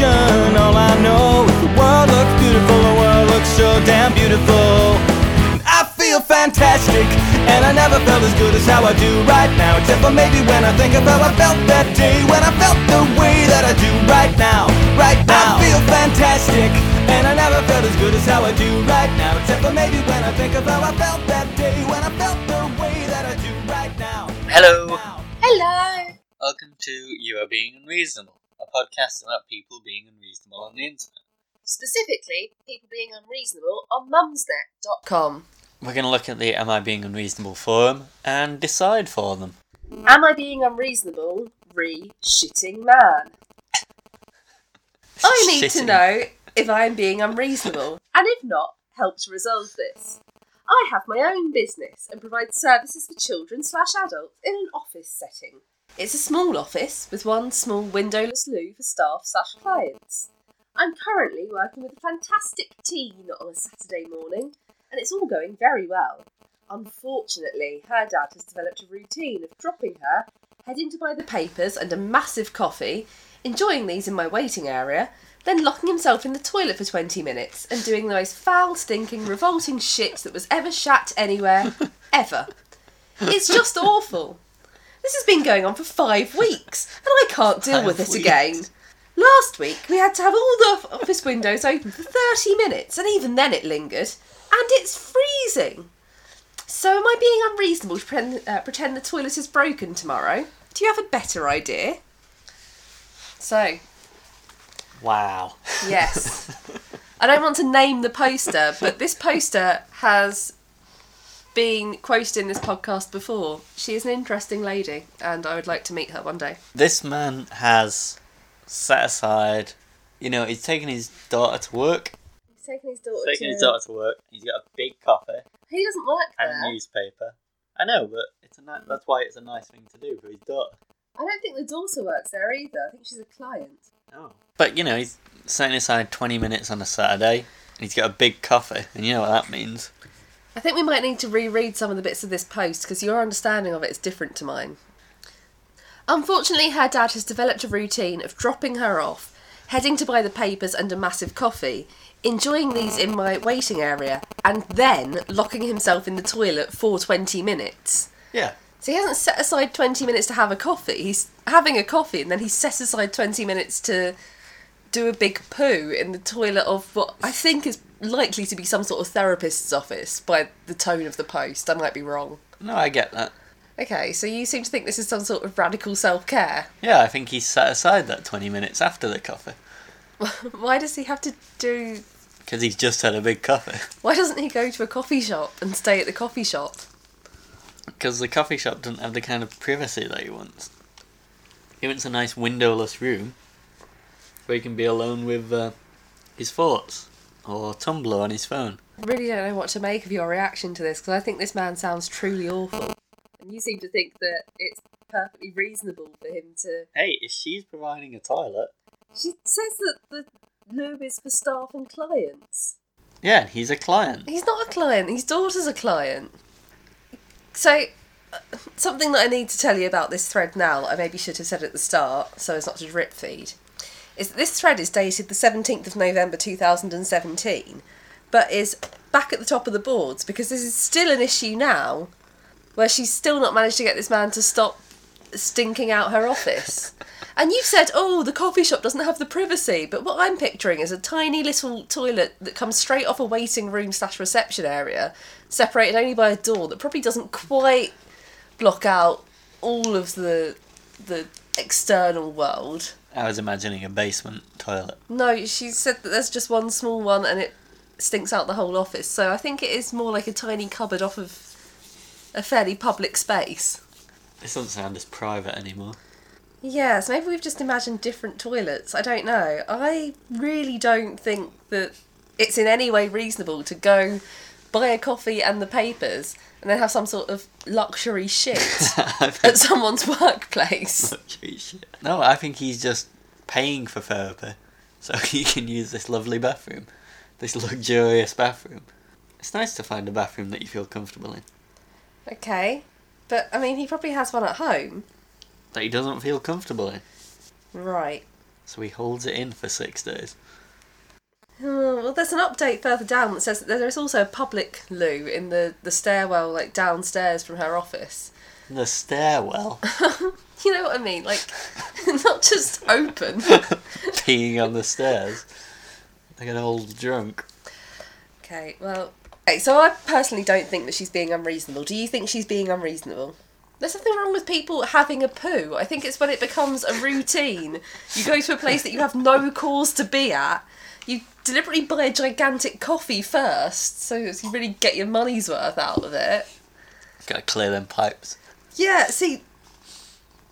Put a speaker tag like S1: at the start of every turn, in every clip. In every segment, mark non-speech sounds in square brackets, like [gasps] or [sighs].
S1: destination. All I know is the world looks beautiful, the world looks so damn beautiful. I feel fantastic, and I never felt as good as how I do right now. Except for maybe when I think of how I felt that day, when I felt the way that I do right now, right now. I feel fantastic, and I never felt as good as how I do right now. Except for maybe when I think of how I felt that day, when I felt the way that I do right now.
S2: Hello.
S3: Hello.
S2: Welcome to You Are Being Unreasonable, a podcast about people being unreasonable on the internet.
S3: Specifically, people being unreasonable on mumsnet.com.
S2: We're going to look at the Am I Being Unreasonable forum and decide for them.
S3: Am I being unreasonable? Re shitting man. I need to know if I am being unreasonable, and if not, help to resolve this. I have my own business and provide services for children slash adults in an office setting. It's a small office with one small windowless loo for staff slash clients. I'm currently working with a fantastic teen on a Saturday morning, and it's all going very well. Unfortunately, her dad has developed a routine of dropping her, heading to buy the papers and a massive coffee, enjoying these in my waiting area, then locking himself in the toilet for 20 minutes and doing the most foul, stinking, revolting shit that was ever shat anywhere, [laughs] ever. It's just awful. This has been going on for five weeks, and I can't deal
S2: Five
S3: with it
S2: weeks.
S3: again. Last week, we had to have all the office windows open for 30 minutes, and even then it lingered. And it's freezing. So, am I being unreasonable to pretend, uh, pretend the toilet is broken tomorrow? Do you have a better idea? So,
S2: Wow.
S3: yes. [laughs] I don't want to name the poster, but this poster has been quoted in this podcast before. She is an interesting lady, and I would like to meet her one day.
S2: This man has set aside, you know, he's taken his daughter to work.
S3: He's taking his daughter
S2: Taking his daughter to work. He's got a big coffee
S3: He doesn't work
S2: and
S3: there.
S2: a newspaper. I know, but it's a ni- that's why it's a nice thing to do for his daughter.
S3: I don't think the daughter works there either. I think she's a client.
S2: Oh. But you know, he's setting aside twenty minutes on a Saturday. And he's got a big coffee, and you know what that means.
S3: I think we might need to reread some of the bits of this post because your understanding of it is different to mine. Unfortunately, her dad has developed a routine of dropping her off, heading to buy the papers and a massive coffee, enjoying these in my waiting area, and then locking himself in the toilet for 20 minutes.
S2: Yeah.
S3: So he hasn't set aside 20 minutes to have a coffee. He's having a coffee and then he sets aside 20 minutes to do a big poo in the toilet of what I think is likely to be some sort of therapist's office by the tone of the post. I might be wrong.
S2: No, I get that.
S3: Okay, so you seem to think this is some sort of radical self care.
S2: Yeah, I think he's set aside that 20 minutes after the coffee. [laughs]
S3: Why does he have to do.
S2: Because he's just had a big coffee. [laughs]
S3: Why doesn't he go to a coffee shop and stay at the coffee shop?
S2: Because the coffee shop doesn't have the kind of privacy that he wants. He wants a nice windowless room where he can be alone with uh, his thoughts or Tumblr on his phone.
S3: I really don't know what to make of your reaction to this because I think this man sounds truly awful. And you seem to think that it's perfectly reasonable for him to.
S2: Hey, if she's providing a toilet,
S3: She says that the loo is for staff and clients.
S2: yeah, he's a client.
S3: He's not a client, his daughter's a client. So, uh, something that I need to tell you about this thread now, I maybe should have said at the start so as not to drip feed, is this thread is dated the 17th of November 2017, but is back at the top of the boards because this is still an issue now where she's still not managed to get this man to stop stinking out her office. And you've said, oh, the coffee shop doesn't have the privacy. But what I'm picturing is a tiny little toilet that comes straight off a waiting room slash reception area, separated only by a door that probably doesn't quite block out all of the the external world.
S2: I was imagining a basement toilet.
S3: No, she said that there's just one small one and it stinks out the whole office. So I think it is more like a tiny cupboard off of a fairly public space.
S2: This doesn't sound as private anymore.
S3: Yes, maybe we've just imagined different toilets. I don't know. I really don't think that it's in any way reasonable to go buy a coffee and the papers and then have some sort of luxury shit [laughs] at someone's workplace. [laughs]
S2: luxury shit. No, I think he's just paying for therapy so [laughs] he can use this lovely bathroom, this luxurious bathroom. It's nice to find a bathroom that you feel comfortable in.
S3: Okay. But I mean, he probably has one at home.
S2: That he doesn't feel comfortable in.
S3: Right.
S2: So he holds it in for six days.
S3: Oh, well, there's an update further down that says that there is also a public loo in the, the stairwell, like downstairs from her office.
S2: The stairwell, [laughs]
S3: You know what I mean? Like, [laughs] not just open. [laughs]
S2: peeing on the stairs, like an old drunk.
S3: Okay, well, okay, so I personally don't think that she's being unreasonable. Do you think she's being unreasonable? There's nothing wrong with people having a poo. I think it's when it becomes a routine. You go to a place that you have no cause to be at. You deliberately buy a gigantic coffee first, so you really get your money's worth out of it.
S2: Gotta clear them pipes.
S3: Yeah, see,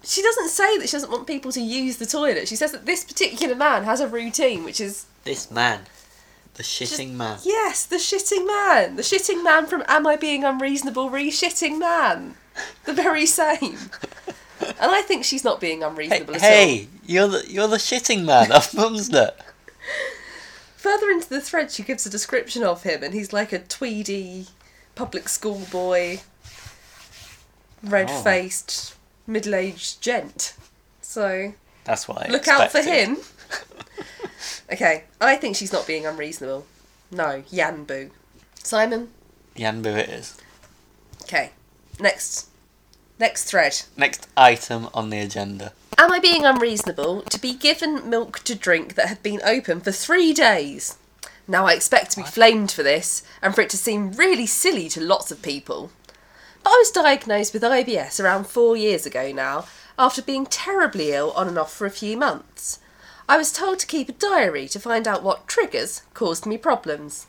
S3: she doesn't say that she doesn't want people to use the toilet. She says that this particular man has a routine, which is
S2: This man, the shitting man.
S3: yes, the shitting man, the shitting man from Am I Being Unreasonable? Re-shitting man, the very same. And I think she's not being
S2: Hey,
S3: unreasonable at all.
S2: hey, you're the you're the shitting man of [laughs] Mumsnet.
S3: Further into the thread, she gives a description of him, and he's like a tweedy public school boy, red-faced, oh. middle-aged gent. So
S2: That's why.
S3: Look out for him. [laughs] okay, I think she's not being unreasonable. No, Yanbu. Simon?
S2: Yanbu it is.
S3: Okay, next. Next thread.
S2: Next item on the agenda.
S3: Am I being unreasonable to be given milk to drink that had been open for three days? Now I expect to be flamed for this, and for it to seem really silly to lots of people. But I was diagnosed with IBS around four years ago now, after being terribly ill on and off for a few months. I was told to keep a diary to find out what triggers caused me problems.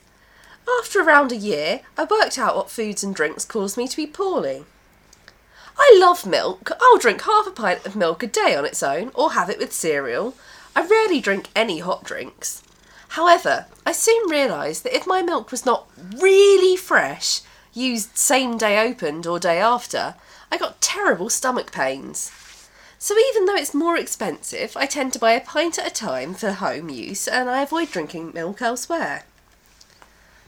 S3: After around a year, I worked out what foods and drinks caused me to be poorly. I love milk. I'll drink half a pint of milk a day on its own, or have it with cereal. I rarely drink any hot drinks. However, I soon realised that if my milk was not really fresh, used same day opened or day after, I got terrible stomach pains. So even though it's more expensive, I tend to buy a pint at a time for home use and I avoid drinking milk elsewhere.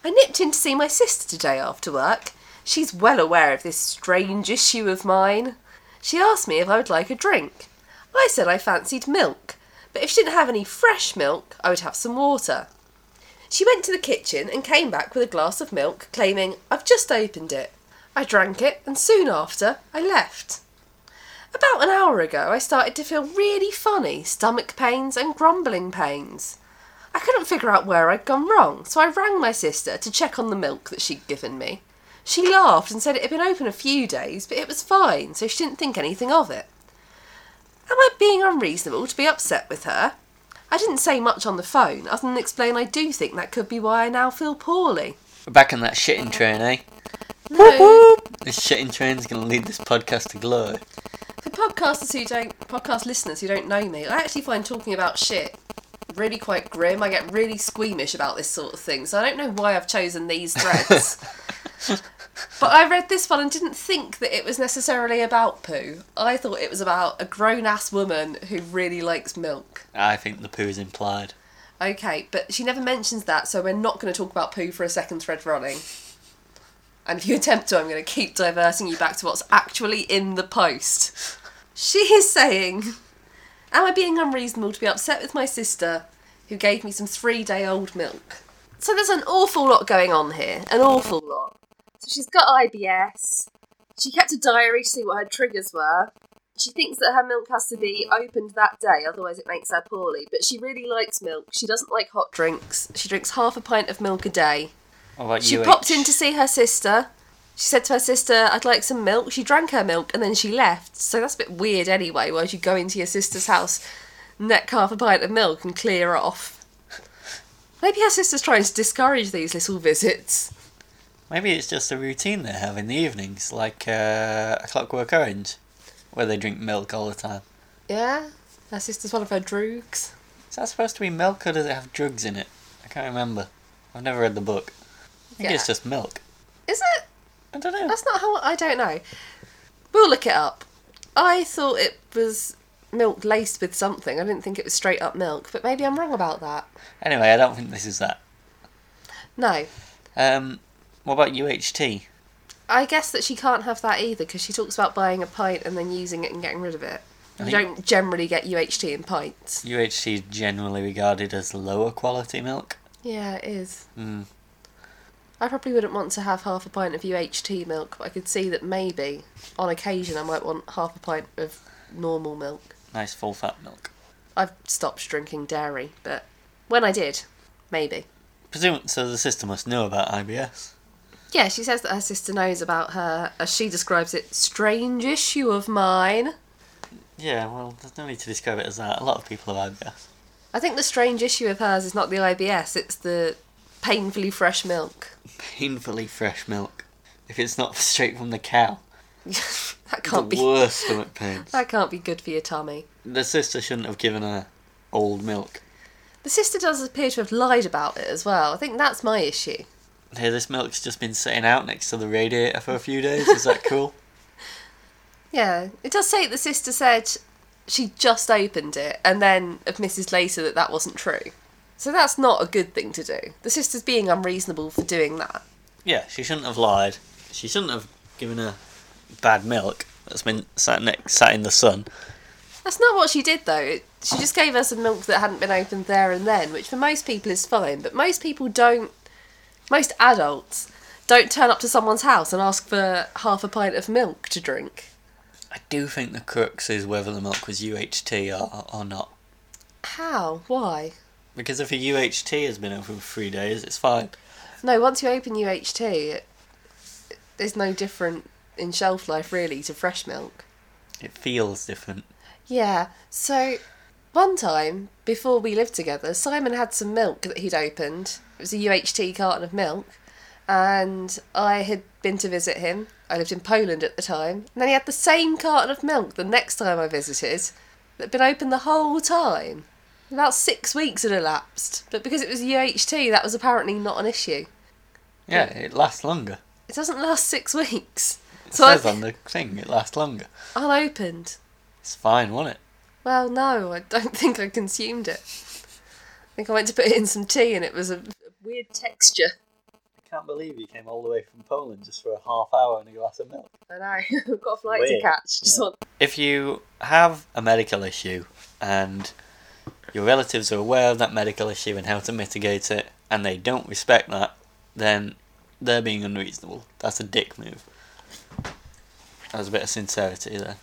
S3: I nipped in to see my sister today after work. She's well aware of this strange issue of mine. She asked me if I would like a drink. I said I fancied milk, but if she didn't have any fresh milk, I would have some water. She went to the kitchen and came back with a glass of milk, claiming, I've just opened it. I drank it, and soon after, I left. About an hour ago, I started to feel really funny stomach pains and grumbling pains. I couldn't figure out where I'd gone wrong, so I rang my sister to check on the milk that she'd given me. She laughed and said it had been open a few days, but it was fine, so she didn't think anything of it. Am I being unreasonable to be upset with her? I didn't say much on the phone, other than explain I do think that could be why I now feel poorly.
S2: We're back on that shitting train, eh?
S3: No,
S2: This shitting train's gonna lead this podcast to glory.
S3: for podcasters who don't, podcast listeners who don't know me, I actually find talking about shit really quite grim. I get really squeamish about this sort of thing, so I don't know why I've chosen these threads. [laughs] but I read this one and didn't think that it was necessarily about poo. I thought it was about a grown ass woman who really likes milk.
S2: I think the poo is implied.
S3: Okay, but she never mentions that, so we're not going to talk about poo for a second thread running. And if you attempt to, I'm going to keep diverting you back to what's actually in the post. She is saying, Am I being unreasonable to be upset with my sister who gave me some three day old milk? So there's an awful lot going on here, an awful lot. She's got IBS. She kept a diary to see what her triggers were. She thinks that her milk has to be opened that day, otherwise it makes her poorly. But she really likes milk. She doesn't like hot drinks. She drinks half a pint of milk a day.
S2: About
S3: She
S2: you?
S3: popped in to see her sister. She said to her sister, I'd like some milk. She drank her milk and then she left. So that's a bit weird anyway. Why would you go into your sister's house, neck half a pint of milk and clear off? Maybe her sister's trying to discourage these little visits.
S2: Maybe it's just a routine they have in the evenings, like uh, a Clockwork Orange, where they drink milk all the time.
S3: Yeah? Her sister's one of her droogs.
S2: Is that supposed to be milk or does it have drugs in it? I can't remember. I've never read the book. I think it's just milk.
S3: Is it?
S2: I don't know.
S3: That's not how I don't know. We'll look it up. I thought it was milk laced with something. I didn't think it was straight up milk, but maybe I'm wrong about that.
S2: Anyway, I don't think this is that.
S3: No.
S2: Um, what about UHT?
S3: I guess that she can't have that either because she talks about buying a pint and then using it and getting rid of it.
S2: I
S3: You don't generally get UHT in pints.
S2: UHT is generally regarded as lower quality milk.
S3: Yeah, it is.
S2: Mm.
S3: I probably wouldn't want to have half a pint of UHT milk, but I could see that maybe on occasion I might want half a pint of normal milk.
S2: Nice full fat milk.
S3: I've stopped drinking dairy, but when I did, maybe.
S2: Presume so. The sister must know about IBS.
S3: Yeah, she says that her sister knows about her, as she describes it, strange issue of mine.
S2: Yeah, well, there's no need to describe it as that. A lot of people have IBS.
S3: I think the strange issue of hers is not the IBS, it's the painfully fresh milk.
S2: Painfully fresh milk. If it's not [laughs] straight from the cow, [laughs]
S3: that can't
S2: the
S3: be
S2: worst stomach pains. [laughs]
S3: that can't be good for your tummy.
S2: The sister shouldn't have given her old milk.
S3: The sister does appear to have lied about it as well. I think that's my issue.
S2: Hey, this milk's just been sitting out next to the radiator for a few days. Is that cool? [laughs]
S3: Yeah, it does say the sister said she just opened it and then admitted later that that wasn't true. So that's not a good thing to do. The sister's being unreasonable for doing that.
S2: yeah, she shouldn't have lied. She shouldn't have given her bad milk that's been sat next, sat in the sun.
S3: That's not what she did though. She just gave us some milk that hadn't been opened there and then, which for most people is fine, but most people don't. Most adults don't turn up to someone's house and ask for half a pint of milk to drink.
S2: I do think the crux is whether the milk was UHT or, or not.
S3: How? Why?
S2: Because if a UHT has been open for three days, it's fine.
S3: No, once you open UHT, it, there's no different in shelf life really to fresh milk.
S2: It feels different.
S3: Yeah, so one time before we lived together, Simon had some milk that he'd opened. It was a UHT carton of milk, and I had been to visit him. I lived in Poland at the time, and then he had the same carton of milk the next time I visited that had been open the whole time. About six weeks had elapsed, but because it was UHT, that was apparently not an issue.
S2: Yeah, it lasts longer.
S3: It doesn't last six weeks.
S2: It
S3: So I-
S2: says on the thing it lasts longer.
S3: Unopened.
S2: It's fine, won't it?
S3: Well, no, I don't [laughs] think I consumed it. I think I went to put it in some tea and it was a weird texture.
S2: I can't believe you came all the way from Poland just for a half hour and a glass of milk.
S3: I know, [laughs] I've got a flight to catch. Just
S2: Yeah.
S3: want
S2: If you have a medical issue and your relatives are aware of that medical issue and how to mitigate it, and they don't respect that, then they're being unreasonable. That's a dick move. That was a bit of sincerity there.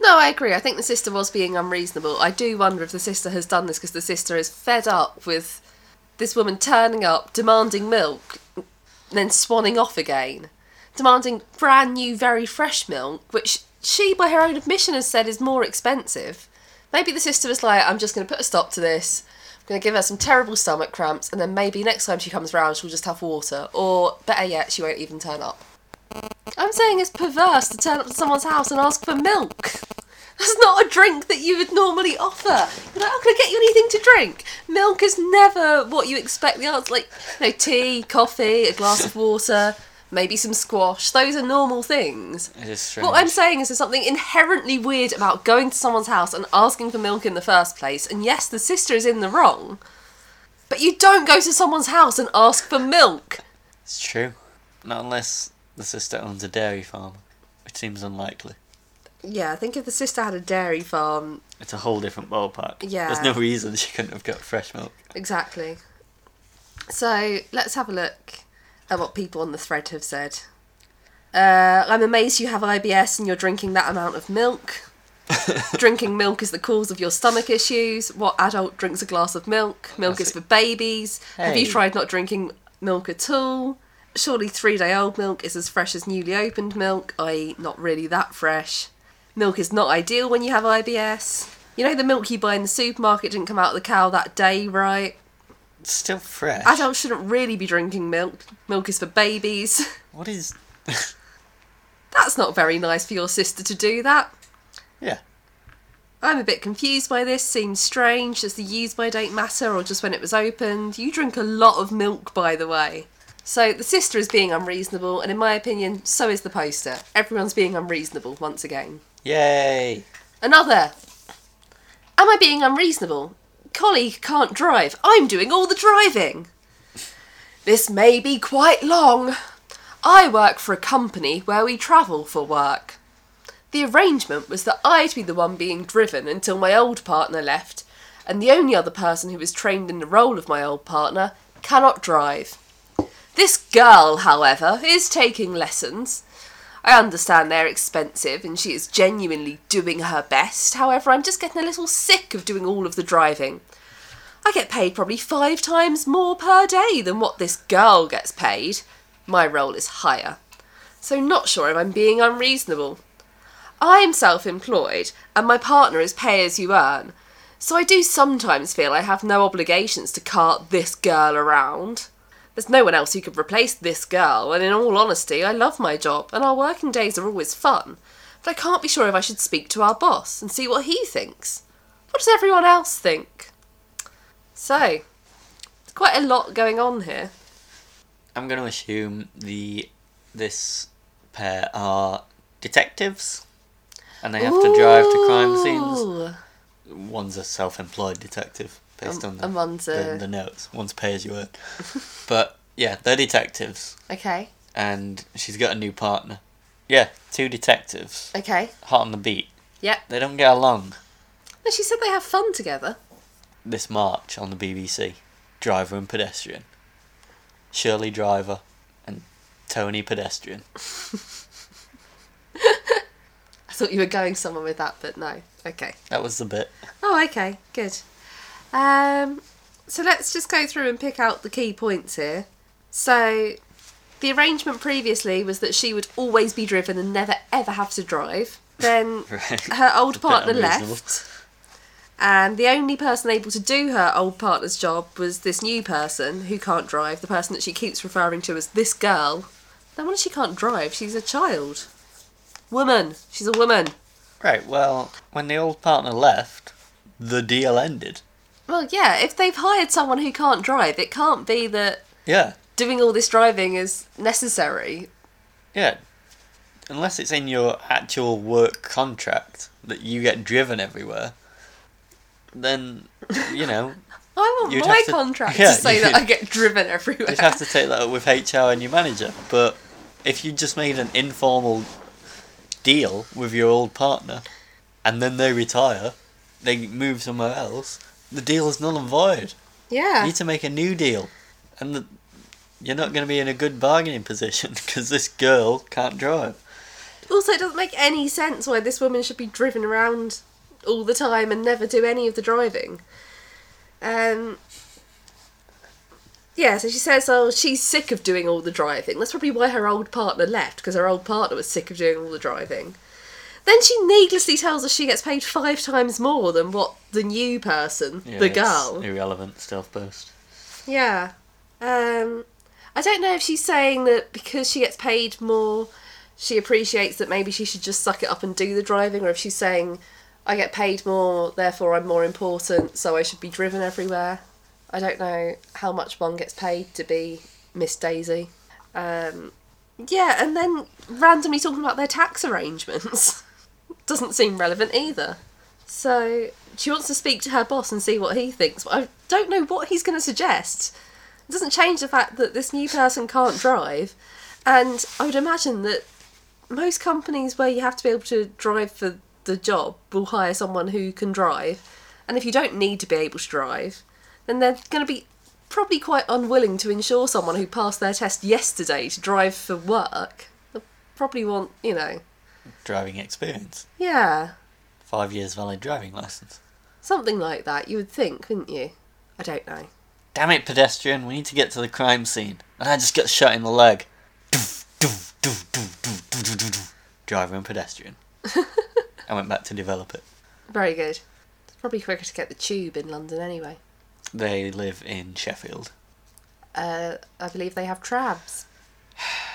S3: No, I agree. I think the sister was being unreasonable. I do wonder if the sister has done this because the sister is fed up with this woman turning up, demanding milk, then swanning off again, demanding brand new, very fresh milk, which she, by her own admission, has said is more expensive. Maybe the sister was like, I'm just going to put a stop to this. I'm going to give her some terrible stomach cramps, and then maybe next time she comes round, she'll just have water. Or, better yet, she won't even turn up. I'm saying it's perverse to turn up to someone's house and ask for milk. That's not a drink that you would normally offer. You're like, oh, can I get you anything to drink? Milk is never what you expect the answer. Like, you know, tea, coffee, a glass of water, maybe some squash. Those are normal things.
S2: It is strange.
S3: What I'm saying is there's something inherently weird about going to someone's house and asking for milk in the first place. And yes, the sister is in the wrong. But you don't go to someone's house and ask for milk.
S2: It's true. Not unless the sister owns a dairy farm, which seems unlikely.
S3: Yeah, I think if the sister had a dairy farm,
S2: It's a whole different ballpark.
S3: Yeah.
S2: There's no reason she couldn't have got fresh milk.
S3: Exactly. So let's have a look at what people on the thread have said. Uh, I'm amazed you have IBS and you're drinking that amount of milk. [laughs] drinking milk is the cause of your stomach issues. What adult drinks a glass of milk? Milk
S2: That's
S3: is
S2: it.
S3: for babies. Have you tried not drinking milk at all? Surely three day old milk is as fresh as newly opened milk, i.e., not really that fresh. Milk is not ideal when you have IBS. You know the milk you buy in the supermarket didn't come out of the cow that day, right?
S2: It's still fresh.
S3: Adults shouldn't really be drinking milk. Milk is for babies. [laughs]
S2: What is.
S3: That's not very nice for your sister to do that.
S2: Yeah.
S3: I'm a bit confused by this. Seems strange. Does the use by date matter or just when it was opened? You drink a lot of milk, by the way. So the sister is being unreasonable, and in my opinion, so is the poster. Everyone's being unreasonable once again.
S2: Yay!
S3: Another. Am I being unreasonable? Colleague can't drive. I'm doing all the driving. This may be quite long. I work for a company where we travel for work. The arrangement was that I'd be the one being driven until my old partner left, and the only other person who is trained in the role of my old partner cannot drive. This girl, however, is taking lessons. I understand they're expensive and she is genuinely doing her best. However, I'm just getting a little sick of doing all of the driving. I get paid probably five times more per day than what this girl gets paid. My role is higher. So, not sure if I'm being unreasonable. I'm self employed and my partner is pay as you earn. So, I do sometimes feel I have no obligations to cart this girl around. There's no one else who could replace this girl, and in all honesty, I love my job, and our working days are always fun. But I can't be sure if I should speak to our boss and see what he thinks. What does everyone else think? So, there's quite a lot going on here.
S2: I'm going to assume the this pair are detectives, and they have to drive to crime scenes. One's a self-employed detective based
S3: Um,
S2: on the,
S3: one's
S2: the,
S3: a-
S2: the notes. One's pay as you earn. [laughs] but yeah, they're detectives,
S3: Okay,
S2: and she's got a new partner. Yeah, two detectives,
S3: okay.
S2: hot on the beat.
S3: Yep.
S2: They don't get along.
S3: No, she said they have fun together.
S2: This March on the BBC, driver and pedestrian. Shirley Driver and Tony Pedestrian. [laughs]
S3: I thought you were going somewhere with that, but no. Okay.
S2: That was the bit.
S3: Oh, okay, good. Um, so let's just go through and pick out the key points here. So, the arrangement previously was that she would always be driven and never ever have to drive. Then [laughs]
S2: Right.
S3: her old partner left, and the only person able to do her old partner's job was this new person who can't drive, the person that she keeps referring to as this girl. Then when she can't drive, she's a child. Woman. She's a woman.
S2: Right, well, when the old partner left, the deal ended.
S3: Well, yeah, if they've hired someone who can't drive, it can't be that
S2: Yeah,
S3: doing all this driving is necessary.
S2: yeah. Unless it's in your actual work contract that you get driven everywhere, then, you know, [laughs]
S3: I want
S2: You'd
S3: my
S2: have to-
S3: contract
S2: yeah,
S3: to say that
S2: you'd-
S3: I get driven [laughs] everywhere.
S2: you'd have to take that up with HR and your manager. But if you just made an informal deal with your old partner and then they retire, they move somewhere else, the deal is null and void.
S3: Yeah.
S2: You need to make a new deal. And the, you're not going to be in a good bargaining position [laughs] because this girl can't drive.
S3: Also, it doesn't make any sense why this woman should be driven around all the time and never do any of the driving. Um. Yeah, so she says, oh, she's sick of doing all the driving. That's probably why her old partner left, because her old partner was sick of doing all the driving. Then she needlessly tells us she gets paid five times more than what the new person,
S2: Yeah,
S3: the girl.
S2: Irrelevant stealth post.
S3: Yeah. Um, I don't know if she's saying that because she gets paid more, she appreciates that maybe she should just suck it up and do the driving, or if she's saying, I get paid more, therefore I'm more important, so I should be driven everywhere. I don't know how much one gets paid to be Miss Daisy. Um, yeah, and then randomly talking about their tax arrangements [laughs] doesn't seem relevant either. So she wants to speak to her boss and see what he thinks, but I don't know what he's going to suggest. It doesn't change the fact that this new person can't drive, and I would imagine that most companies where you have to be able to drive for the job will hire someone who can drive, and if you don't need to be able to drive, then they're going to be probably quite unwilling to insure someone who passed their test yesterday to drive for work. They'll probably want, you know,
S2: Driving experience.
S3: yeah,
S2: Five years valid driving license.
S3: something like that. You would think, wouldn't you? I don't know.
S2: Damn it, pedestrian, we need to get to the crime scene. And I just got shot in the leg. Driver and pedestrian. [laughs] I went back to develop it.
S3: Very good. It's probably quicker to get the tube in London anyway.
S2: They live in Sheffield.
S3: Uh, I believe they have trabs. [sighs]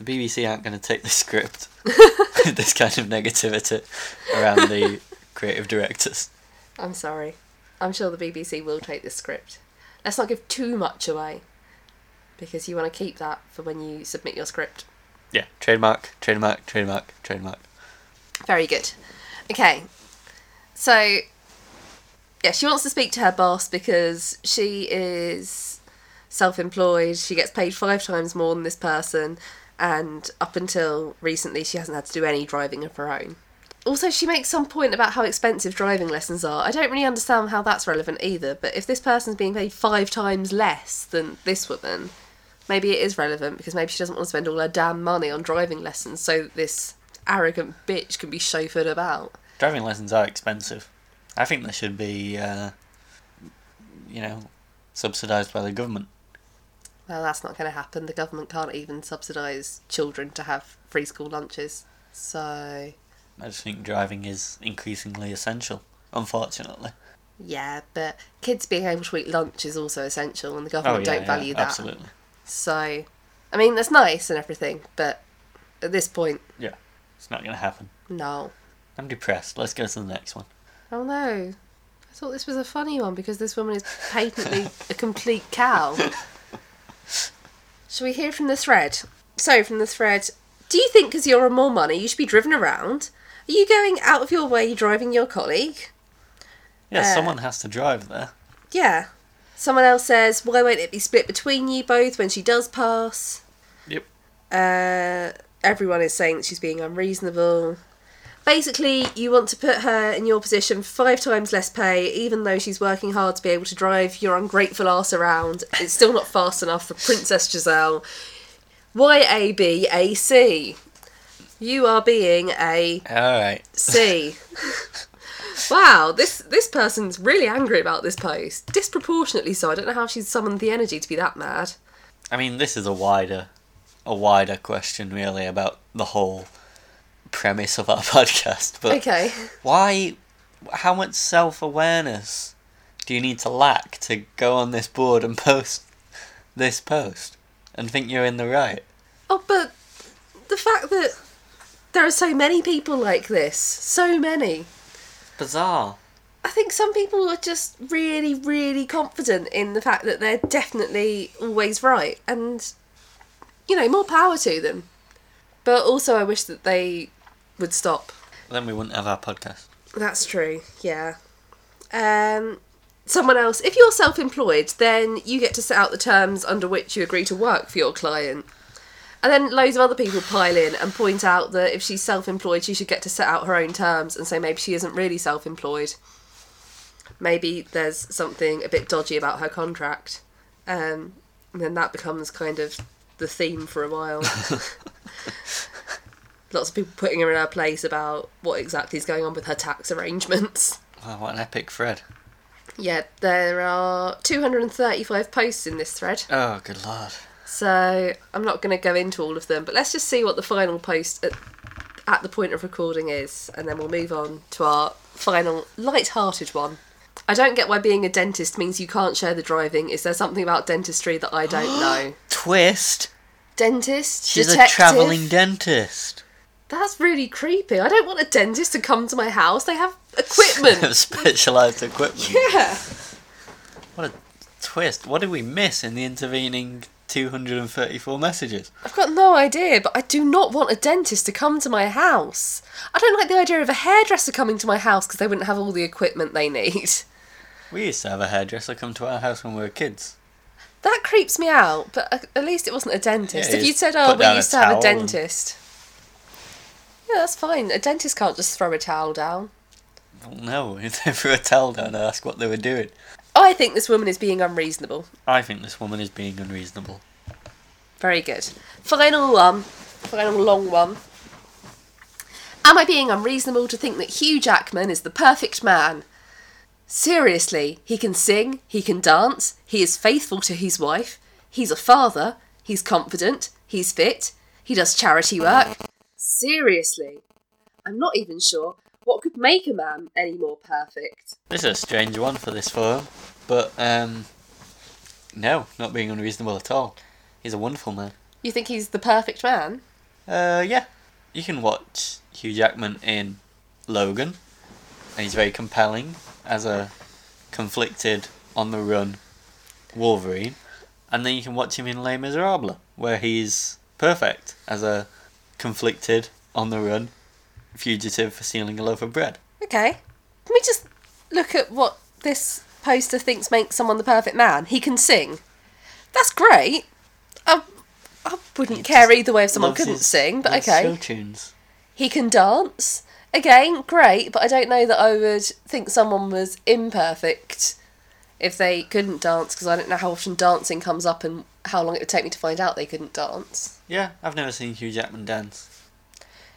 S2: The BBC aren't going to take the script, [laughs] [laughs] this kind of negativity around the creative directors.
S3: I'm sorry. I'm sure the BBC will take this script. Let's not give too much away. Because you want to keep that for when you submit your script.
S2: Yeah, trademark, trademark, trademark, trademark.
S3: Very good. Okay. So, yeah, she wants to speak to her boss because she is self employed. She gets paid five times more than this person. And up until recently, she hasn't had to do any driving of her own. Also, she makes some point about how expensive driving lessons are. I don't really understand how that's relevant either, but if this person's being paid five times less than this woman, maybe it is relevant because maybe she doesn't want to spend all her damn money on driving lessons so this arrogant bitch can be chauffeured about.
S2: Driving lessons are expensive. I think they should be, uh, you know, subsidised by the government.
S3: Well, that's not going to happen. The government can't even subsidise children to have free school lunches. So,
S2: I just think driving is increasingly essential, unfortunately.
S3: yeah, but kids being able to eat lunch is also essential, and the oh, government don't value that.
S2: Oh, absolutely.
S3: So, I mean, that's nice and everything, but at this point,
S2: Yeah, it's not going to happen.
S3: no.
S2: I'm depressed. Let's go to the next one.
S3: Oh no. I thought this was a funny one because this woman is patently a complete cow. [laughs] Shall we hear from the thread? So, from the thread, do you think because you're on more money you should be driven around? Are you going out of your way driving your colleague?
S2: Yeah,
S3: Uh,
S2: someone has to drive there.
S3: Yeah. Someone else says, why won't it be split between you both when she does pass?
S2: Yep.
S3: Uh, everyone is saying that she's being unreasonable. Basically, you want to put her in your position five times less pay, even though she's working hard to be able to drive your ungrateful ass around. It's still not fast enough for Princess Giselle. YABAC. You are being a
S2: Alright.
S3: C. wow, this this person's really angry about this post. Disproportionately so. I don't know how she's summoned the energy to be that mad.
S2: I mean, this is a wider, a wider question, really, about the whole premise of our [laughs] podcast. But
S3: Okay.
S2: why, how much self awareness do you need to lack to go on this board and post this post and think you're in the right?
S3: Oh, but the fact that there are so many people like this, so many.
S2: Bizarre.
S3: I think some people are just really, really confident in the fact that they're definitely always right, and you know, more power to them. But also, I wish that they would stop.
S2: Then we wouldn't have our podcast.
S3: That's true, yeah. Um, someone else, if you're self employed, then you get to set out the terms under which you agree to work for your client. And then loads of other people pile in and point out that if she's self employed, she should get to set out her own terms and say maybe she isn't really self employed. Maybe there's something a bit dodgy about her contract. Um, and then that becomes kind of the theme for a while. [laughs] [laughs] Lots of people putting her in her place about what exactly is going on with her tax arrangements.
S2: Wow, what an epic thread.
S3: Yeah, there are 235 posts in this thread,
S2: Oh, good lord.
S3: so I'm not going to go into all of them, but let's just see what the final post at, at the point of recording is, and then we'll move on to our final light-hearted one. I don't get why being a dentist means you can't share the driving. Is there something about dentistry that I don't [gasps] know?
S2: Twist!
S3: Dentist?
S2: She's
S3: detective?
S2: a travelling dentist.
S3: That's really creepy. I don't want a dentist to come to my house. They have equipment. [laughs]
S2: Specialised equipment.
S3: yeah.
S2: What a twist. What did we miss in the intervening 234 messages?
S3: I've got no idea, but I do not want a dentist to come to my house. I don't like the idea of a hairdresser coming to my house because they wouldn't have all the equipment they need. [laughs]
S2: We used to have a hairdresser come to our house when we were kids.
S3: That creeps me out, but at- least it wasn't a dentist.
S2: Yeah,
S3: if
S2: you
S3: said, oh, we used to have a
S2: towel and-
S3: dentist. Yeah, that's fine. A dentist can't just throw a towel down.
S2: Well, no, [laughs] if they threw a towel down asked what they were doing.
S3: I think this woman is being unreasonable.
S2: I think this woman is being unreasonable.
S3: Very good. Final one. Final long one. Am I being unreasonable to think that Hugh Jackman is the perfect man? Seriously, he can sing, he can dance, he is faithful to his wife, he's a father, he's confident, he's fit, he does charity work. Seriously, I'm not even sure what could make a man any more perfect.
S2: This is a strange one for this forum, but um, no, not being unreasonable at all. He's a wonderful man.
S3: You think he's the perfect man?
S2: Uh, yeah, you can watch Hugh Jackman in Logan, and he's very compelling as a conflicted, on the run Wolverine, and then you can watch him in Les Miserables, where he's perfect as a conflicted, on the run fugitive for stealing a loaf of bread.
S3: Okay. Can we just look at what this poster thinks makes someone the perfect man? He can sing. That's great. I, I wouldn't care either way if someone couldn't
S2: his-
S3: sing, but okay.
S2: Show tunes.
S3: He can dance. Again, great, but I don't know that I would think someone was imperfect if they couldn't dance because I don't know how often dancing comes up and how long it would take me to find out they couldn't dance.
S2: Yeah, I've never seen Hugh Jackman dance.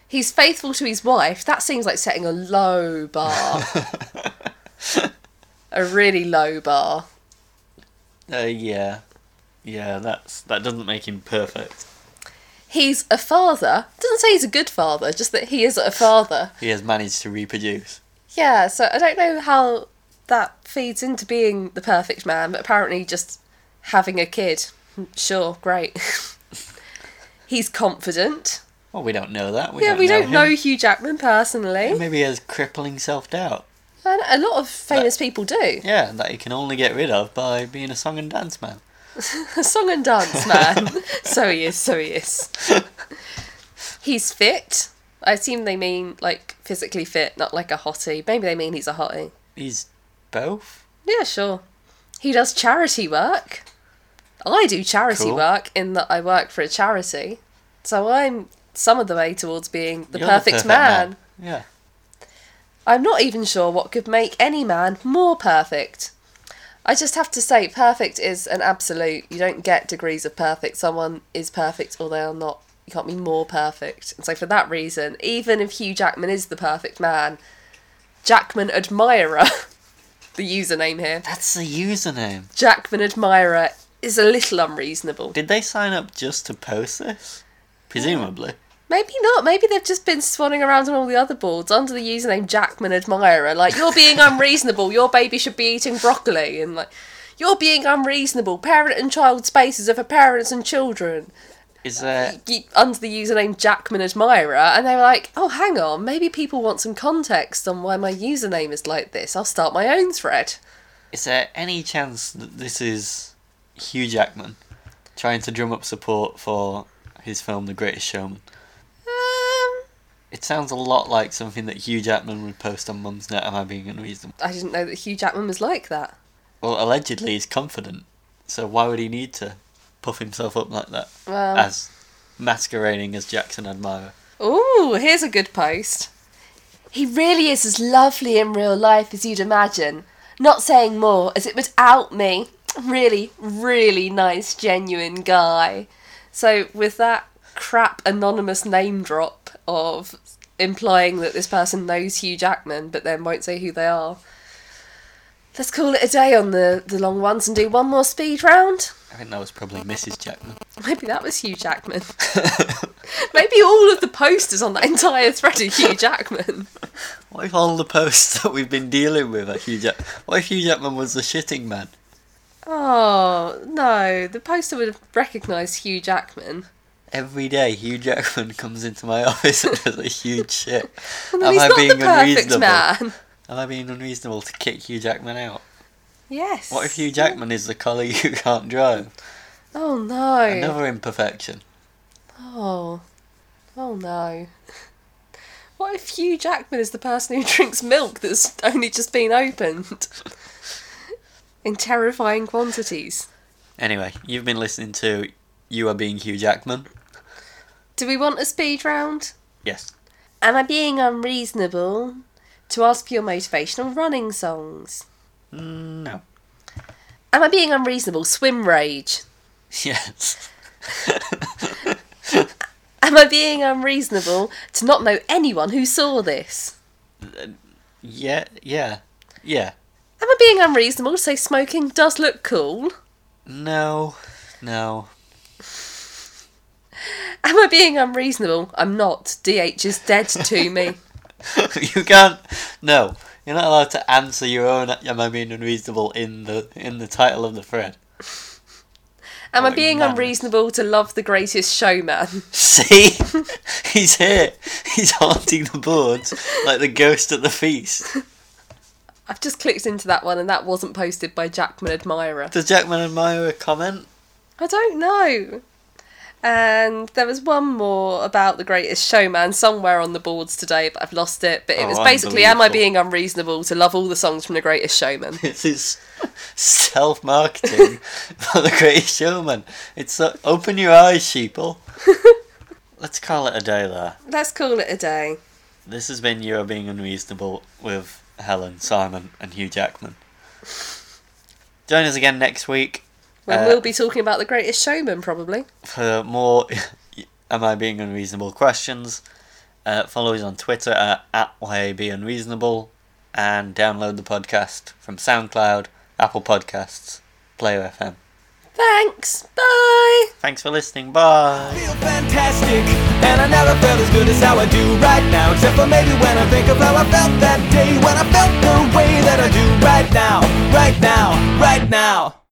S3: He's faithful to his wife. That seems like setting a low bar. [laughs] a really low bar.
S2: Uh, yeah, yeah. That's that doesn't make him perfect.
S3: He's a father. Doesn't say he's a good father, just that he is a father.
S2: He has managed to reproduce.
S3: Yeah, so I don't know how that feeds into being the perfect man, but apparently just having a kid. Sure, great. [laughs] He's confident.
S2: Well, we don't know that. We
S3: yeah,
S2: don't
S3: we
S2: know
S3: don't
S2: him.
S3: know Hugh Jackman personally.
S2: Maybe he has crippling self doubt.
S3: And a lot of famous people do.
S2: Yeah, that he can only get rid of by being a song and dance man. [laughs]
S3: A song and dance man. [laughs] so he is, so he is. He's fit. I assume they mean like physically fit, not like a hottie. Maybe they mean he's a hottie.
S2: He's both.
S3: Yeah, sure. He does charity work. I do charity
S2: Cool.
S3: work in that I work for a charity. So I'm some of the way towards being the
S2: You're
S3: perfect, man.
S2: Yeah.
S3: I'm not even sure what could make any man more perfect. I just have to say, perfect is an absolute. You don't get degrees of perfect. Someone is perfect or they are not. You can't be more perfect. And so, for that reason, even if Hugh Jackman is the perfect man, Jackman Admirer, [laughs] the username here,
S2: That's the username.
S3: Jackman Admirer is a little unreasonable.
S2: Did they sign up just to post this? Presumably.
S3: Maybe not. Maybe they've just been swanning around on all the other boards under the username Jackman Admirer. Like, you're being [laughs] unreasonable. Your baby should be eating broccoli. And, like, you're being unreasonable. Parent and child spaces are for parents and children.
S2: Is there
S3: Under the username Jackman Admirer. And they were like, oh, hang on. Maybe people want some context on why my username is like this. I'll start my own thread.
S2: is there any chance that this is Hugh Jackman trying to drum up support for his film The Greatest Showman?
S3: Um,
S2: It sounds a lot like something that Hugh Jackman would post on Mumsnet. Am I being unreasonable?
S3: I didn't know that Hugh Jackman was like that.
S2: Well, allegedly he's confident, so why would he need to puff himself up like that
S3: Well,
S2: as masquerading as Jackson admirer?
S3: Ooh, here's a good post. He really is as lovely in real life as you'd imagine. Not saying more, as it would out me. Really, really nice, genuine guy. So, with that crap anonymous name drop of implying that this person knows Hugh Jackman but then won't say who they are, let's call it a day on the, the long ones and do one more speed round.
S2: I think that was probably Mrs. Jackman.
S3: Maybe that was Hugh Jackman. [laughs] Maybe all of the posters on that entire thread are Hugh Jackman.
S2: What if all the posts that we've been dealing with are Hugh Jack? What if Hugh Jackman was the shitting man?
S3: Oh, no. The poster would have recognised Hugh Jackman.
S2: Every day, Hugh Jackman [laughs] comes into my office and does a huge shit. [laughs]
S3: Well,
S2: Am I being unreasonable?
S3: man.
S2: Am I being unreasonable to kick Hugh Jackman out?
S3: Yes.
S2: What if Hugh Jackman is the colleague you can't drive?
S3: Oh, no.
S2: Another imperfection.
S3: Oh. Oh, no. What if Hugh Jackman is the person who [laughs] drinks milk that's only just been opened? In terrifying quantities.
S2: Anyway, you've been listening to You Are Being Hugh Jackman.
S3: Do we want a speed round?
S2: Yes.
S3: Am I being unreasonable to ask for your motivational running songs?
S2: Mm, no.
S3: Am I being unreasonable? Swim rage.
S2: Yes. [laughs]
S3: Am I being unreasonable to not know anyone who saw this?
S2: Yeah, yeah, yeah.
S3: Am I being unreasonable to say smoking does look cool?
S2: No, no.
S3: Am I being unreasonable? I'm not. DH is dead to me. [laughs]
S2: you can't. No, you're not allowed to answer your own. Am I being unreasonable in the in the title of the thread?
S3: Am I
S2: Oh,
S3: being
S2: man.
S3: unreasonable to love the greatest showman? [laughs]
S2: See, he's here. He's haunting the boards like the ghost at the feast. [laughs]
S3: I've just clicked into that one and that wasn't posted by Jackman Admirer.
S2: Does Jackman Admirer comment?
S3: I don't know. And there was one more about the greatest showman somewhere on the boards today, but I've lost it. But it
S2: Oh,
S3: was basically, am I being unreasonable to love all the songs from the greatest showman? [laughs]
S2: This is self marketing [laughs] for the greatest showman. It's uh, open your eyes, sheeple. [laughs] Let's call it a day there.
S3: Let's call it a day.
S2: This has been You're Being Unreasonable with Helen, Simon, and Hugh Jackman. Join us again next week
S3: When
S2: Uh,
S3: we'll be talking about the greatest showman, probably.
S2: for more [laughs] Am I Being Unreasonable questions. Uh, follow us on Twitter at, at YABUnreasonable and download the podcast from SoundCloud, Apple Podcasts, Player FM.
S3: Thanks. Bye.
S2: Thanks for listening. Bye.
S1: feel fantastic And I never felt as good as how I do right now Except for maybe when I think of how I felt that day When I felt the way that I do right now Right now, right now